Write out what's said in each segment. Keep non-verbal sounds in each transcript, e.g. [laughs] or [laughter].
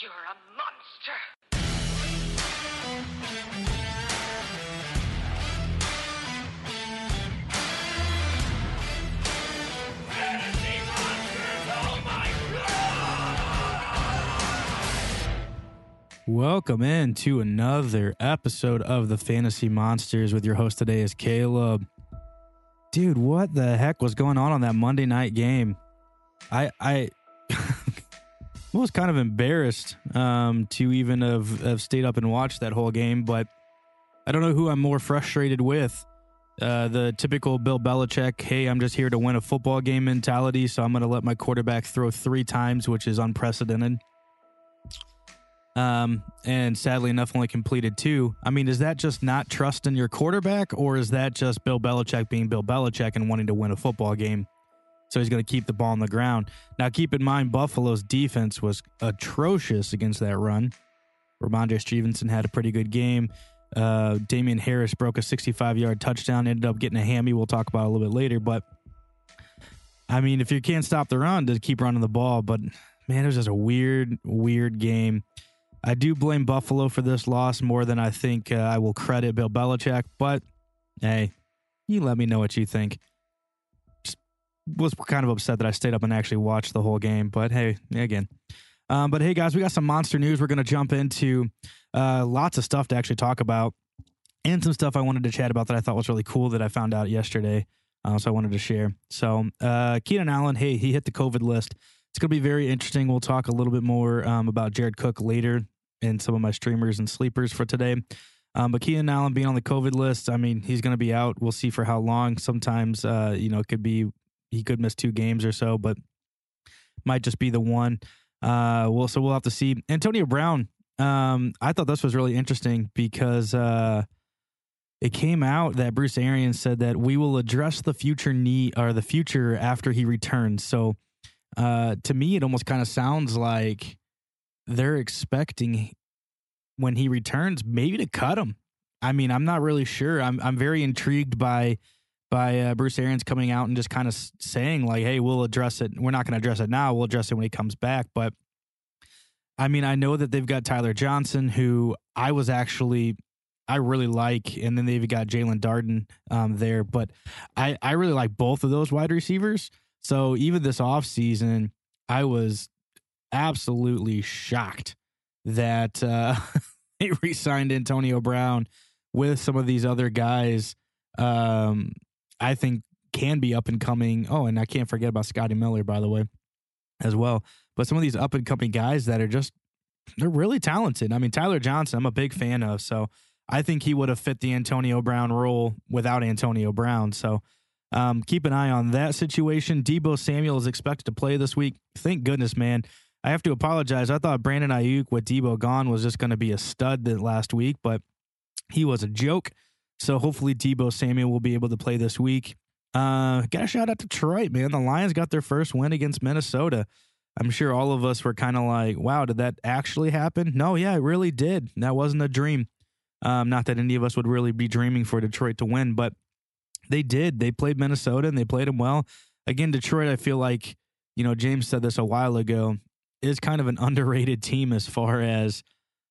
You're a monster. Welcome in to another episode of the Fantasy Monsters with your host today is Caleb. Dude, what the heck was going on on that Monday night game? I I was kind of embarrassed um, to even have, have stayed up and watched that whole game, but I don't know who I'm more frustrated with. Uh, the typical Bill Belichick, hey, I'm just here to win a football game mentality, so I'm going to let my quarterback throw three times, which is unprecedented um, and sadly enough, only completed two. I mean, is that just not trusting your quarterback, or is that just Bill Belichick being Bill Belichick and wanting to win a football game? So he's going to keep the ball on the ground. Now, keep in mind, Buffalo's defense was atrocious against that run. Rhamondre Stevenson had a pretty good game. Uh, Damien Harris broke a 65 yard touchdown, ended up getting a hammy. We'll talk about a little bit later. But I mean, if you can't stop the run, to keep running the ball. But man, it was just a weird, weird game. I do blame Buffalo for this loss more than I think uh, I will credit Bill Belichick. But hey, you let me know what you think. Was kind of upset that I stayed up and actually watched the whole game. But hey, again. Um, but hey, guys, we got some monster news. We're going to jump into uh, lots of stuff to actually talk about, and some stuff I wanted to chat about that I thought was really cool that I found out yesterday. Uh, so I wanted to share. So uh, Keenan Allen, hey, he hit the COVID list. It's going to be very interesting. We'll talk a little bit more um, about Jared Cook later in some of my streamers and sleepers for today. Um, but Keenan Allen being on the COVID list, I mean, he's going to be out. We'll see for how long. Sometimes, uh, you know, it could be he could miss two games or so, but might just be the one. Uh, well, so we'll have to see. Antonio Brown, um, I thought this was really interesting because uh, it came out that Bruce Arians said that we will address the future need or the future after he returns. So uh, to me, it almost kind of sounds like they're expecting when he returns maybe to cut him. I mean, I'm not really sure. I'm I'm very intrigued by by uh, Bruce Arians coming out and just kind of saying like, "Hey, we'll address it. We're not going to address it now. We'll address it when he comes back." But I mean, I know that they've got Tyler Johnson, who I was actually I really like, and then they've got Jaelon Darden um, there. But I I really like both of those wide receivers. So even this offseason, I was absolutely shocked that uh, [laughs] they re-signed Antonio Brown with some of these other guys. Um, I think can be up and coming. Oh, and I can't forget about Scotty Miller, by the way, as well. But some of these up and coming guys that are just they're really talented. I mean, Tyler Johnson, I'm a big fan of. So I think he would have fit the Antonio Brown role without Antonio Brown. So um, keep an eye on that situation. Deebo Samuel is expected to play this week. Thank goodness, man. I have to apologize. I thought Brandon Aiyuk with Deebo gone was just going to be a stud that last week, but he was a joke. So hopefully Deebo Samuel will be able to play this week. Uh, got a shout out to Detroit, man. The Lions got their first win against Minnesota. I'm sure all of us were kind of like, wow, did that actually happen? No, yeah, it really did. That wasn't a dream. Um, not that any of us would really be dreaming for Detroit to win, but they did. They played Minnesota and they played them well. Again, Detroit, I feel like, you know, James said this a while ago, is kind of an underrated team as far as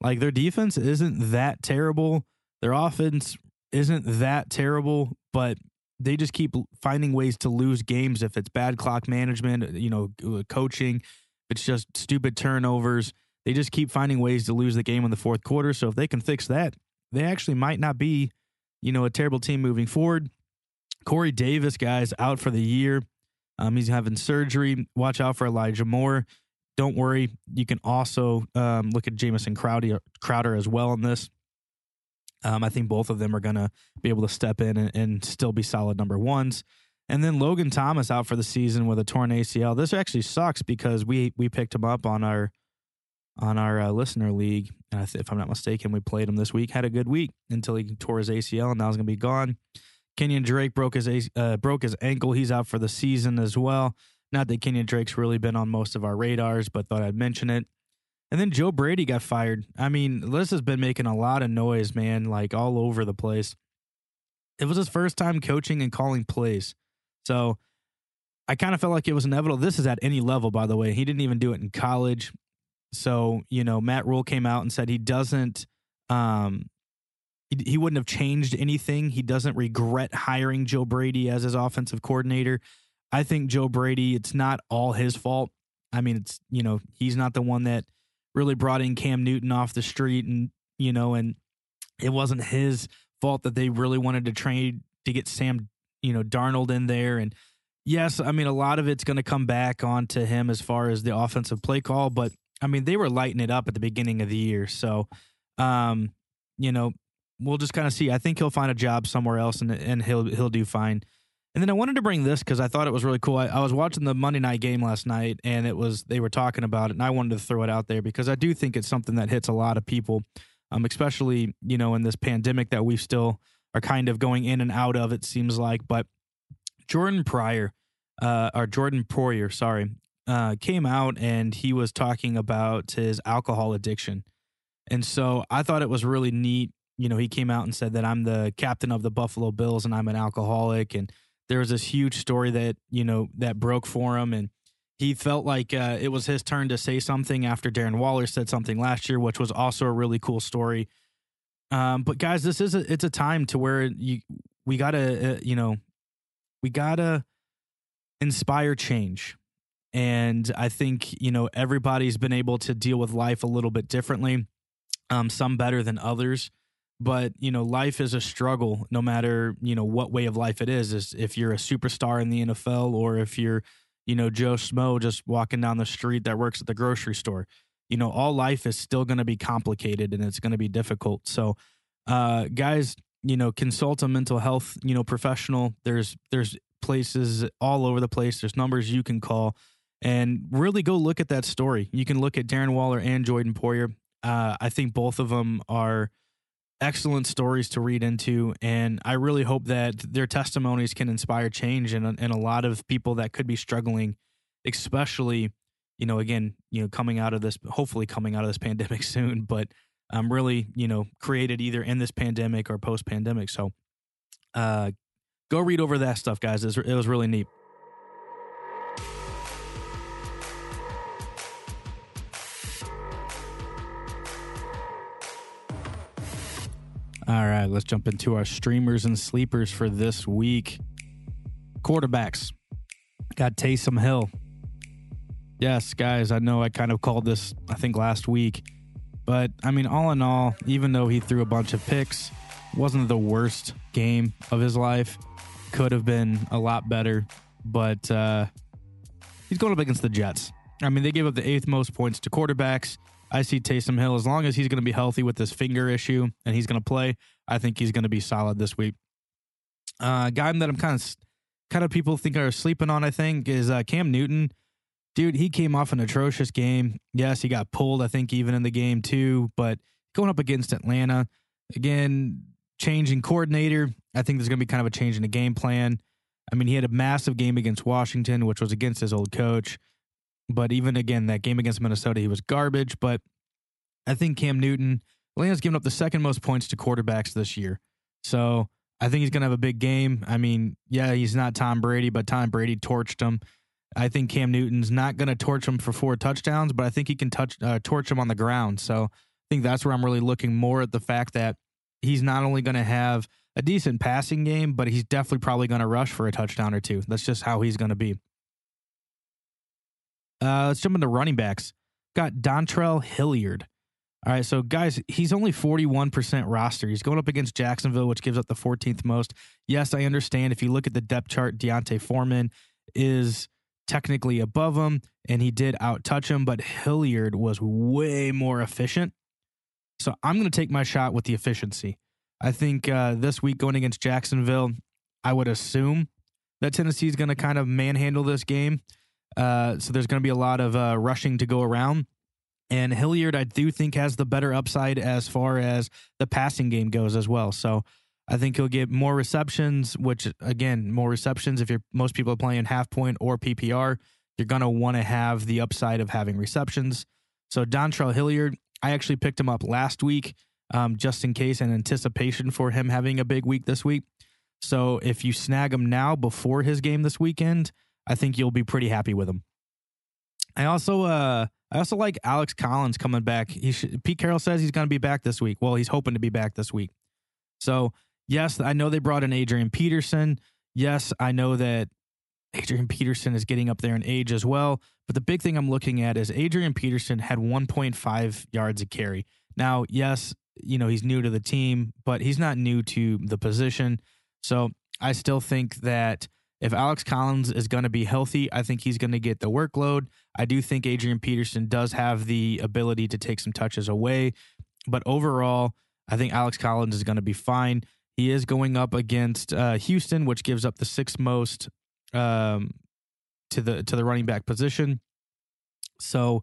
like their defense isn't that terrible. Their offense isn't that terrible, but they just keep finding ways to lose games if it's bad clock management, you know, coaching, it's just stupid turnovers. They just keep finding ways to lose the game in the fourth quarter. So if they can fix that, they actually might not be, you know, a terrible team moving forward. Corey Davis, guys, out for the year. Um, he's having surgery. Watch out for Elijah Moore. Don't worry. You can also um, look at Jamison Crowder, Crowder as well in this. Um, I think both of them are going to be able to step in and, and, still be solid number ones. And then Logan Thomas out for the season with a torn ACL. This actually sucks because we we picked him up on our on our uh, listener league. Uh, if I'm not mistaken, we played him this week. Had a good week until he tore his ACL, and now he's going to be gone. Kenyon Drake broke his uh, broke his ankle. He's out for the season as well. Not that Kenyon Drake's really been on most of our radars, but thought I'd mention it. And then Joe Brady got fired. I mean, this has been making a lot of noise, man, like all over the place. It was his first time coaching and calling plays. So I kind of felt like it was inevitable. This is at any level, by the way. He didn't even do it in college. So, you know, Matt Rhule came out and said he doesn't um he, he wouldn't have changed anything. He doesn't regret hiring Joe Brady as his offensive coordinator. I think Joe Brady, it's not all his fault. I mean, it's, you know, he's not the one that really brought in Cam Newton off the street and, you know, and it wasn't his fault that they really wanted to trade to get Sam, you know, Darnold in there. And yes, I mean, a lot of it's going to come back onto him as far as the offensive play call, but I mean, they were lighting it up at the beginning of the year. So, um, you know, we'll just kind of see. I think he'll find a job somewhere else and and he'll he'll do fine. And then I wanted to bring this because I thought it was really cool. I, I, was watching the Monday night game last night, and it was they were talking about it, and I wanted to throw it out there because I do think it's something that hits a lot of people, um, especially you know in this pandemic that we still are kind of going in and out of. It seems like, but Jordan Pryor, uh, or Jordan Poyer, sorry, uh, came out and he was talking about his alcohol addiction, and so I thought it was really neat. You know, he came out and said that I'm the captain of the Buffalo Bills and I'm an alcoholic and there was this huge story that you know that broke for him and he felt like uh, it was his turn to say something after Darren Waller said something last year, which was also a really cool story. Um, but guys, this is a, it's a time to where you we gotta uh, you know we gotta inspire change, and I think you know everybody's been able to deal with life a little bit differently, um, some better than others but you know life is a struggle no matter you know what way of life it is. Is if you're a superstar in the NFL or if you're you know Joe Smo just walking down the street that works at the grocery store you know all life is still going to be complicated and it's going to be difficult. So uh guys you know consult a mental health you know professional. There's there's places all over the place. There's numbers you can call and really go look at that story. You can look at Darren Waller and Jordan Poyer. Uh, I think both of them are excellent stories to read into and i really hope that their testimonies can inspire change in, in a lot of people that could be struggling especially you know again you know coming out of this hopefully coming out of this [laughs] pandemic soon but um really you know created either in this pandemic or post pandemic so uh go read over that stuff guys. It was really neat All right, let's jump into our streamers and sleepers for this week. Quarterbacks. Got Taysom Hill. Yes, guys, I know I kind of called this, I think, last week. But, I mean, all in all, even though he threw a bunch of picks, wasn't the worst game of his life. Could have been a lot better. But uh, he's going up against the Jets. I mean, they gave up the eighth most points to quarterbacks. I see Taysom Hill as long as he's going to be healthy with this finger issue and he's going to play. I think he's going to be solid this week. Uh, guy that I'm kind of kind of people think are sleeping on. I think is uh, Cam Newton. Dude, he came off an atrocious game. Yes, he got pulled. I think even in the game too. But going up against Atlanta again, changing coordinator. I think there's going to be kind of a change in the game plan. I mean, he had a massive game against Washington, which was against his old coach. But even again, that game against Minnesota, he was garbage. But I think Cam Newton, Atlanta's given up the second most points to quarterbacks this year. So I think he's going to have a big game. I mean, yeah, he's not Tom Brady, but Tom Brady torched him. I think Cam Newton's not going to torch him for four touchdowns, but I think he can touch uh, torch him on the ground. So I think that's where I'm really looking more at the fact that he's not only going to have a decent passing game, but he's definitely probably going to rush for a touchdown or two. That's just how he's going to be. Uh, let's jump into running backs. Got Dontrell Hilliard. All right, so guys, he's only 41% roster. He's going up against Jacksonville, which gives up the 14th most. Yes, I understand. If you look at the depth chart, D'Onta Foreman is technically above him, and he did out touch him, but Hilliard was way more efficient. So I'm going to take my shot with the efficiency. I think uh, this week going against Jacksonville, I would assume that Tennessee is going to kind of manhandle this game. Uh, so there's going to be a lot of uh, rushing to go around. And Hilliard, I do think, has the better upside as far as the passing game goes as well. So I think he'll get more receptions, which again, more receptions. If you're most people are playing half point or PPR, you're going to want to have the upside of having receptions. So Dontrell Hilliard, I actually picked him up last week um, just in case in anticipation for him having a big week this week. So if you snag him now before his game this weekend, I think you'll be pretty happy with him. I also uh I also like Alex Collins coming back. He Pete Carroll says he's going to be back this week. Well, he's hoping to be back this week. So, yes, I know they brought in Adrian Peterson. Yes, I know that Adrian Peterson is getting up there in age as well. But the big thing I'm looking at is Adrian Peterson had 1.5 yards a carry. Now, yes, you know, he's new to the team, but he's not new to the position. So I still think that if Alex Collins is going to be healthy, I think he's going to get the workload. I do think Adrian Peterson does have the ability to take some touches away. But overall, I think Alex Collins is going to be fine. He is going up against uh, Houston, which gives up the sixth most um, to the to the running back position. So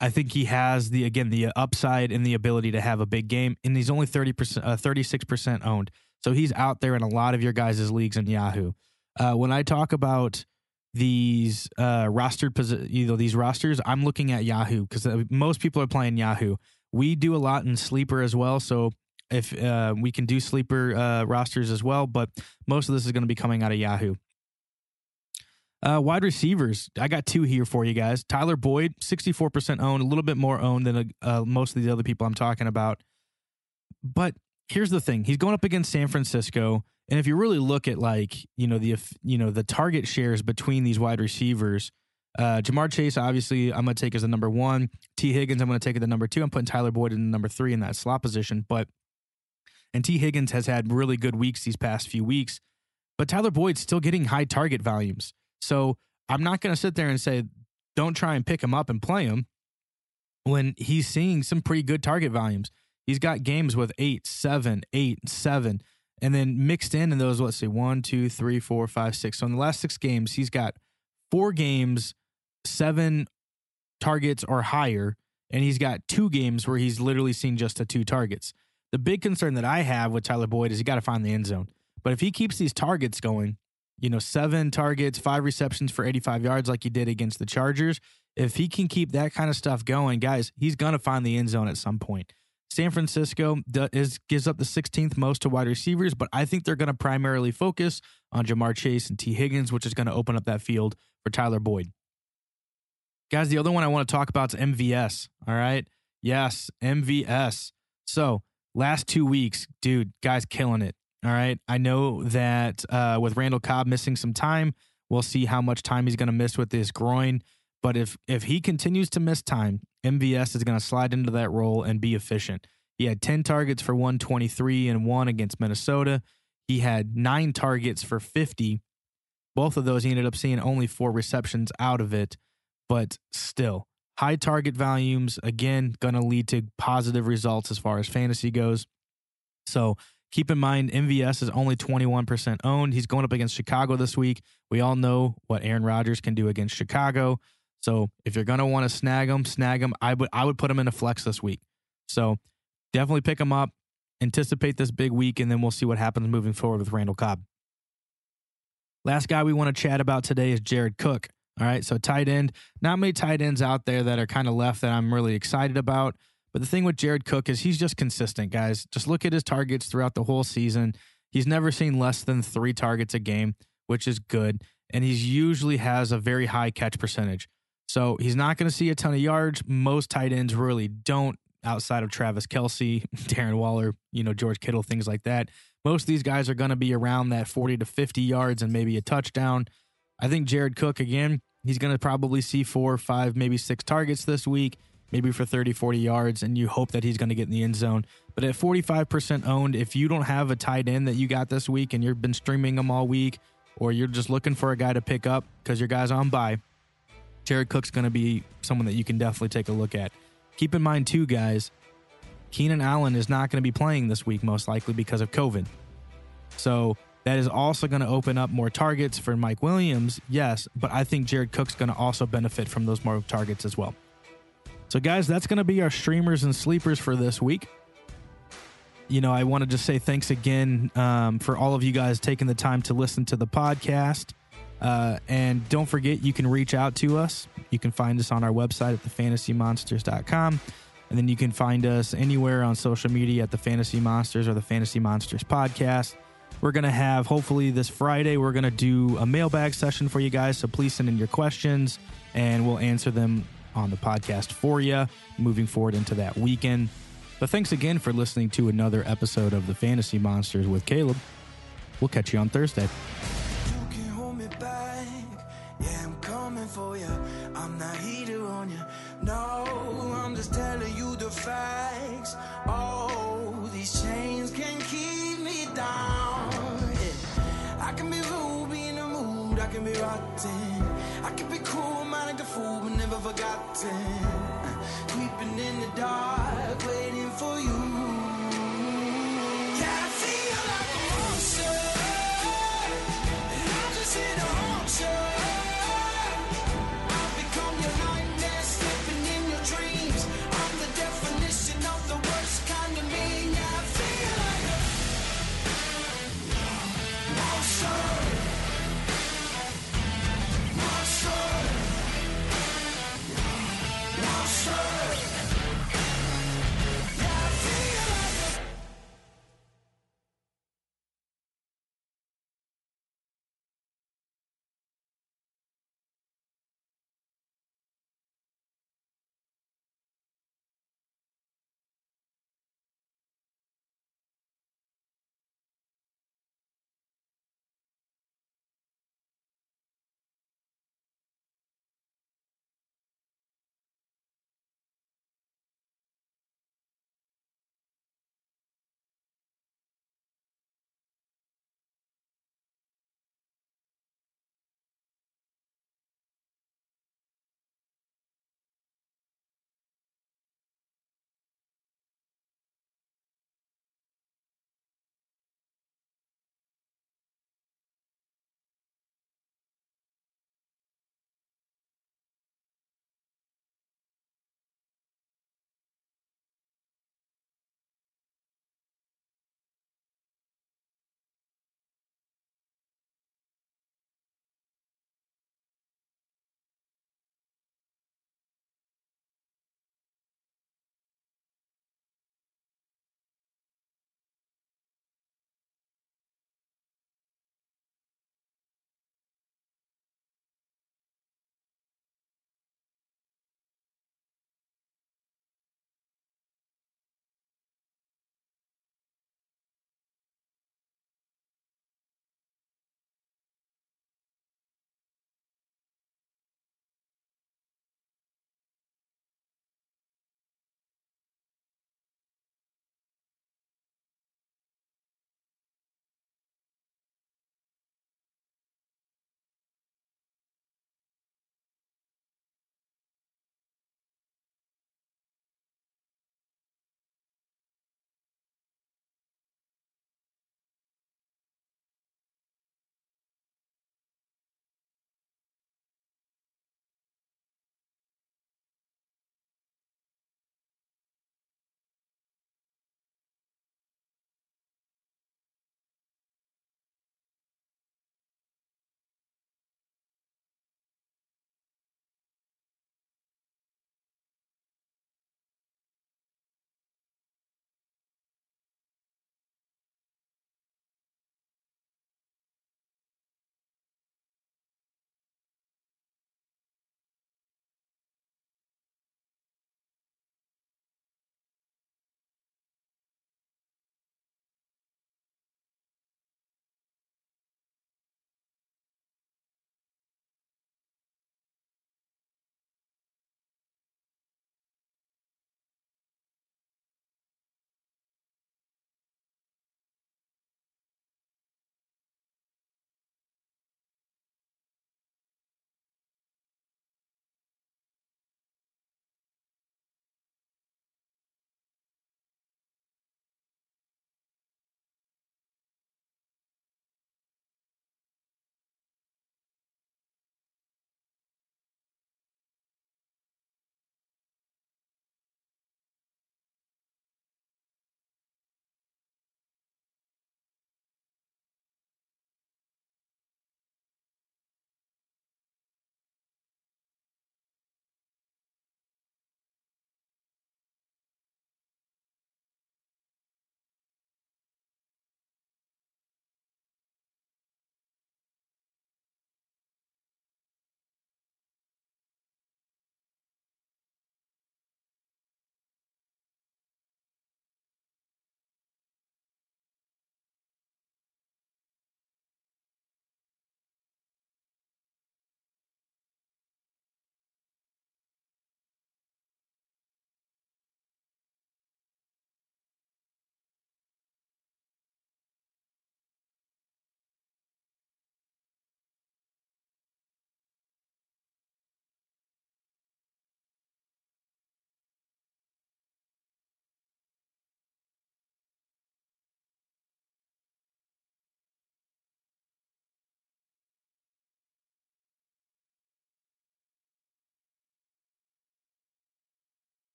I think he has the again the upside and the ability to have a big game, and he's only thirty percent, uh, thirty six percent owned. So he's out there in a lot of your guys' leagues in Yahoo. Uh, when I talk about these uh, rostered, posi- you know, these rosters, I'm looking at Yahoo because uh, most people are playing Yahoo. We do a lot in sleeper as well, so if uh, we can do sleeper uh, rosters as well, but most of this is going to be coming out of Yahoo. Uh, wide receivers, I got two here for you guys. Tyler Boyd, 64% owned, a little bit more owned than uh, most of the other people I'm talking about. But here's the thing: he's going up against San Francisco, and if you really look at like you know the you know the target shares between these wide receivers, uh, Ja'Marr Chase, obviously, I'm going to take as the number one. Tee Higgins, I'm going to take as the number two. I'm putting Tyler Boyd in the number three in that slot position. But and Tee Higgins has had really good weeks these past few weeks, but Tyler Boyd's still getting high target volumes. So I'm not going to sit there and say, don't try and pick him up and play him when he's seeing some pretty good target volumes. He's got games with eight, seven, eight, seven, and then mixed in in those, let's see, one, two, three, four, five, six. So in the last six games, he's got four games, seven targets or higher, and he's got two games where he's literally seen just the two targets. The big concern that I have with Tyler Boyd is he got to find the end zone. But if he keeps these targets going, you know, seven targets, five receptions for 85 yards like he did against the Chargers. If he can keep that kind of stuff going, guys, he's going to find the end zone at some point. San Francisco is gives up the 16th most to wide receivers, but I think they're going to primarily focus on Ja'Marr Chase and Tee Higgins, which is going to open up that field for Tyler Boyd. Guys, the other one I want to talk about is MVS. All right. Yes, MVS. So, last two weeks, dude, guys killing it. All right. I know that uh, with Randall Cobb missing some time, we'll see how much time he's going to miss with this groin. But if if he continues to miss time, MVS is going to slide into that role and be efficient. He had 10 targets for 123 and one against Minnesota. He had nine targets for 50. Both of those, he ended up seeing only four receptions out of it, but still, high target volumes, again, going to lead to positive results as far as fantasy goes. So Keep in mind, MVS is only 21% owned. He's going up against Chicago this week. We all know what Aaron Rodgers can do against Chicago. So if you're to want to snag them, snag them. I would I would put them in a flex this week. So definitely pick them up. Anticipate this big week, and then we'll see what happens moving forward with Randall Cobb. Last guy we want to chat about today is Jared Cook. All right, so tight end. Not many tight ends out there that are kind of left that I'm really excited about. But the thing with Jared Cook is he's just consistent, guys. Just look at his targets throughout the whole season. He's never seen less than three targets a game, which is good. And he usually has a very high catch percentage. So he's not going to see a ton of yards. Most tight ends really don't outside of Travis Kelce, [laughs] Darren Waller, you know, George Kittle, things like that. Most of these guys are going to be around that 40 to 50 yards and maybe a touchdown. I think Jared Cook, again, he's going to probably see four, five, maybe six targets this week maybe for 30, 40 yards, and you hope that he's going to get in the end zone. But at 45% owned, if you don't have a tight end that you got this week and you've been streaming them all week, or you're just looking for a guy to pick up because your guy's on bye, Jared Cook's going to be someone that you can definitely take a look at. Keep in mind, too, guys, Keenan Allen is not going to be playing this week, most likely because of COVID. So that is also going to open up more targets for Mike Williams, yes, but I think Jared Cook's going to also benefit from those more targets as well. So, guys, that's going to be our streamers and sleepers for this week. You know, I want to just say thanks again um, for all of you guys taking the time to listen to the podcast. Uh, and don't forget, you can reach out to us. You can find us on our website at thefantasymonsters.com. And then you can find us anywhere on social media at the Fantasy Monsters or the Fantasy Monsters podcast. We're going to have, hopefully, this Friday, we're going to do a mailbag session for you guys. So please send in your questions and we'll answer them on the podcast for you moving forward into that weekend. But thanks again for listening to another episode of the Fantasy Monsters with Caleb. We'll catch you on Thursday.